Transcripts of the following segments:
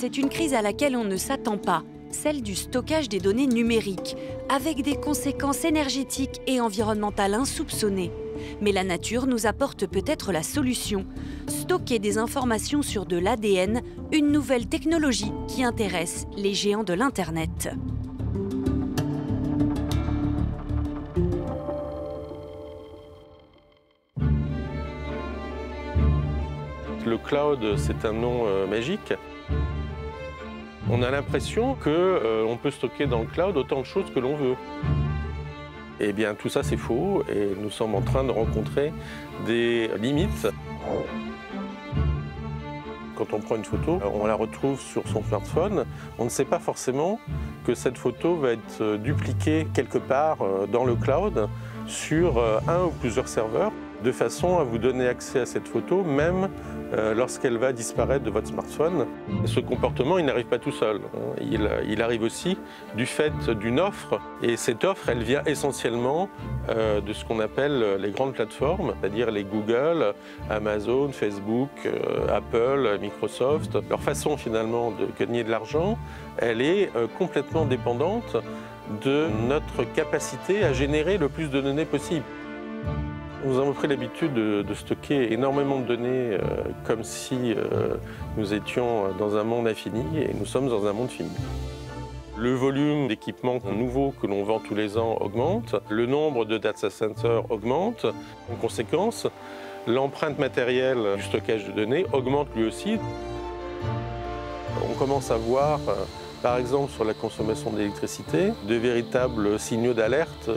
c'est une crise à laquelle on ne s'attend pas, celle du stockage des données numériques, avec des conséquences énergétiques et environnementales insoupçonnées. Mais la nature nous apporte peut-être la solution. Stocker des informations sur de l'ADN, une nouvelle technologie qui intéresse les géants de l'Internet. Le cloud, c'est un nom euh, magique. On a l'impression qu'on euh, peut stocker dans le cloud autant de choses que l'on veut. Eh bien, tout ça, c'est faux et nous sommes en train de rencontrer des limites. Quand on prend une photo, on la retrouve sur son smartphone. On ne sait pas forcément que cette photo va être euh, dupliquée quelque part euh, dans le cloud sur un ou plusieurs serveurs de façon à vous donner accès à cette photo, même euh, lorsqu'elle va disparaître de votre smartphone. Ce comportement, il n'arrive pas tout seul. Il, arrive aussi du fait d'une offre. Et cette offre, elle vient essentiellement euh, de ce qu'on appelle les grandes plateformes, c'est-à-dire les Google, Amazon, Facebook, euh, Apple, Microsoft. Leur façon finalement de gagner de l'argent, elle est complètement dépendante de notre capacité à générer le plus de données possible. Nous avons pris l'habitude de, stocker énormément de données euh, comme si euh, nous étions dans un monde infini et nous sommes dans un monde fini. Le volume d'équipements nouveaux que l'on vend tous les ans augmente, le nombre de data centers augmente. En conséquence, l'empreinte matérielle du stockage de données augmente lui aussi. On commence à voir, euh, par exemple sur la consommation d'électricité, de véritables signaux d'alerte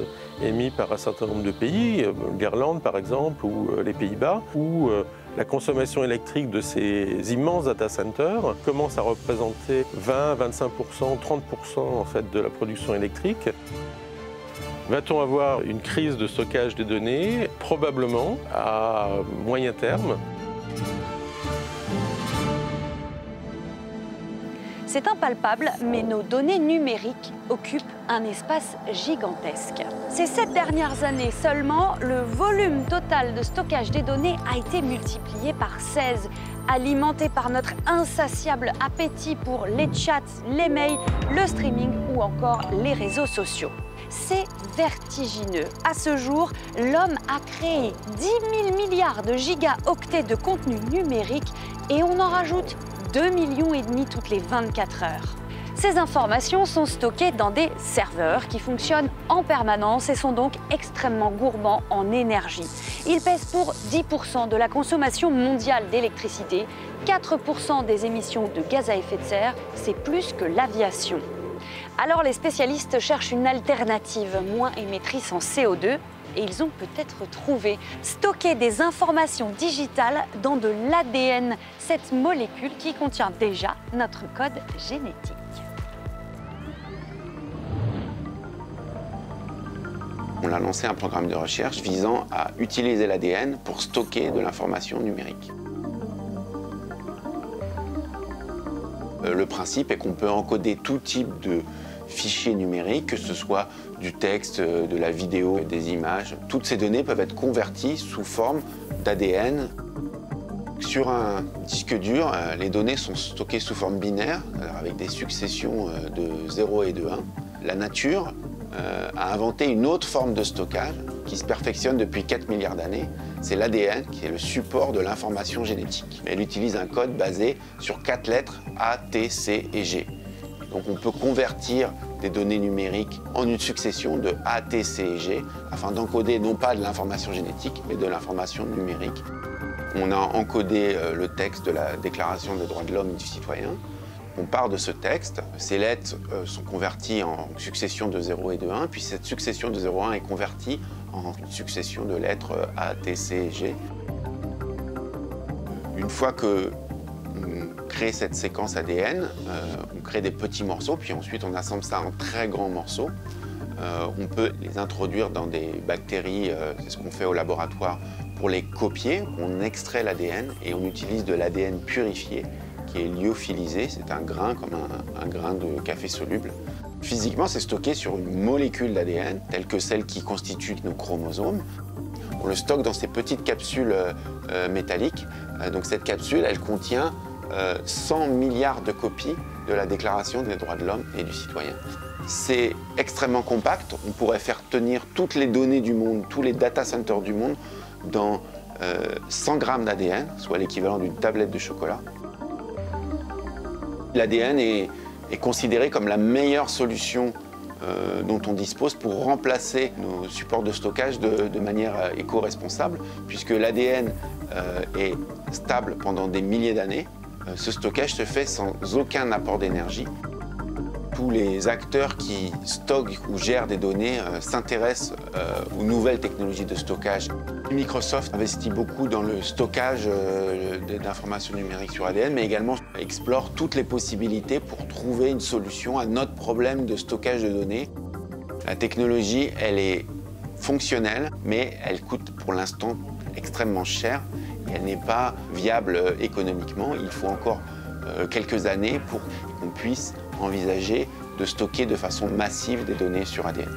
émis par un certain nombre de pays, euh, l'Irlande par exemple, ou euh, les Pays-Bas, où euh, la consommation électrique de ces immenses data centers commence à représenter 20, 25%, 30% en fait de la production électrique. Va-t-on avoir une crise de stockage des données? Probablement à moyen terme. C'est impalpable, mais nos données numériques occupent un espace gigantesque. Ces sept dernières années seulement, le volume total de stockage des données a été multiplié par 16, alimenté par notre insatiable appétit pour les chats, les mails, le streaming ou encore les réseaux sociaux. C'est vertigineux. À ce jour, l'homme a créé 10 000 milliards de gigaoctets de contenu numérique et on en rajoute 2,5 millions et demi toutes les 24 heures. Ces informations sont stockées dans des serveurs qui fonctionnent en permanence et sont donc extrêmement gourmands en énergie. Ils pèsent pour 10% de la consommation mondiale d'électricité, 4% des émissions de gaz à effet de serre, c'est plus que l'aviation. Alors les spécialistes cherchent une alternative moins émettrice en CO2 et ils ont peut-être trouvé. Stocker des informations digitales dans de l'ADN, cette molécule qui contient déjà notre code génétique. On a lancé un programme de recherche visant à utiliser l'ADN pour stocker de l'information numérique. Euh, le principe est qu'on peut encoder tout type de fichiers numériques, que ce soit du texte, euh, de la vidéo, des images. Toutes ces données peuvent être converties sous forme d'ADN. Sur un disque dur, euh, les données sont stockées sous forme binaire, avec des successions euh, de 0 et de 1. La nature a inventé une autre forme de stockage qui se perfectionne depuis 4 milliards d'années. C'est l'ADN qui est le support de l'information génétique. Elle utilise un code basé sur quatre lettres A, T, C et G. Donc on peut convertir des données numériques en une succession de A, T, C et G afin d'encoder non pas de l'information génétique mais de l'information numérique. On a encodé euh, le texte de la Déclaration des droits de l'homme et du citoyen. On part de ce texte, ces lettres euh, sont converties en succession de 0 et de 1, puis cette succession de 0 et 1 est convertie en succession de lettres euh, A, T, C et G. Une fois que crée cette séquence ADN, euh, on crée des petits morceaux, puis ensuite on assemble ça en très grands morceaux. Euh, on peut les introduire dans des bactéries, euh, c'est ce qu'on fait au laboratoire, pour les copier. On extrait l'ADN et on utilise de l'ADN purifié qui est lyophilisé. C'est un grain comme un, grain de café soluble. Physiquement, c'est stocké sur une molécule d'ADN, telle que celle qui constitue nos chromosomes. On le stocke dans ces petites capsules métalliques. donc cette capsule, elle contient 100 milliards de copies de la Déclaration des droits de l'homme et du citoyen. C'est extrêmement compact, on pourrait faire tenir toutes les données du monde, tous les data centers du monde dans 100 grammes d'ADN, soit l'équivalent d'une tablette de chocolat. L'ADN est, considéré comme la meilleure solution euh, dont on dispose pour remplacer nos supports de stockage de, manière euh, éco-responsable, puisque l'ADN euh, est stable pendant des milliers d'années. Ce stockage se fait sans aucun apport d'énergie tous les acteurs qui stockent ou gèrent des données euh, s'intéressent euh, aux nouvelles technologies de stockage. Microsoft investit beaucoup dans le stockage euh, d'informations numériques sur ADN, mais également explore toutes les possibilités pour trouver une solution à notre problème de stockage de données. La technologie, elle est fonctionnelle, mais elle coûte pour l'instant extrêmement cher elle n'est pas viable économiquement. Il faut encore quelques années pour qu'on puisse envisager de stocker de façon massive des données sur ADN.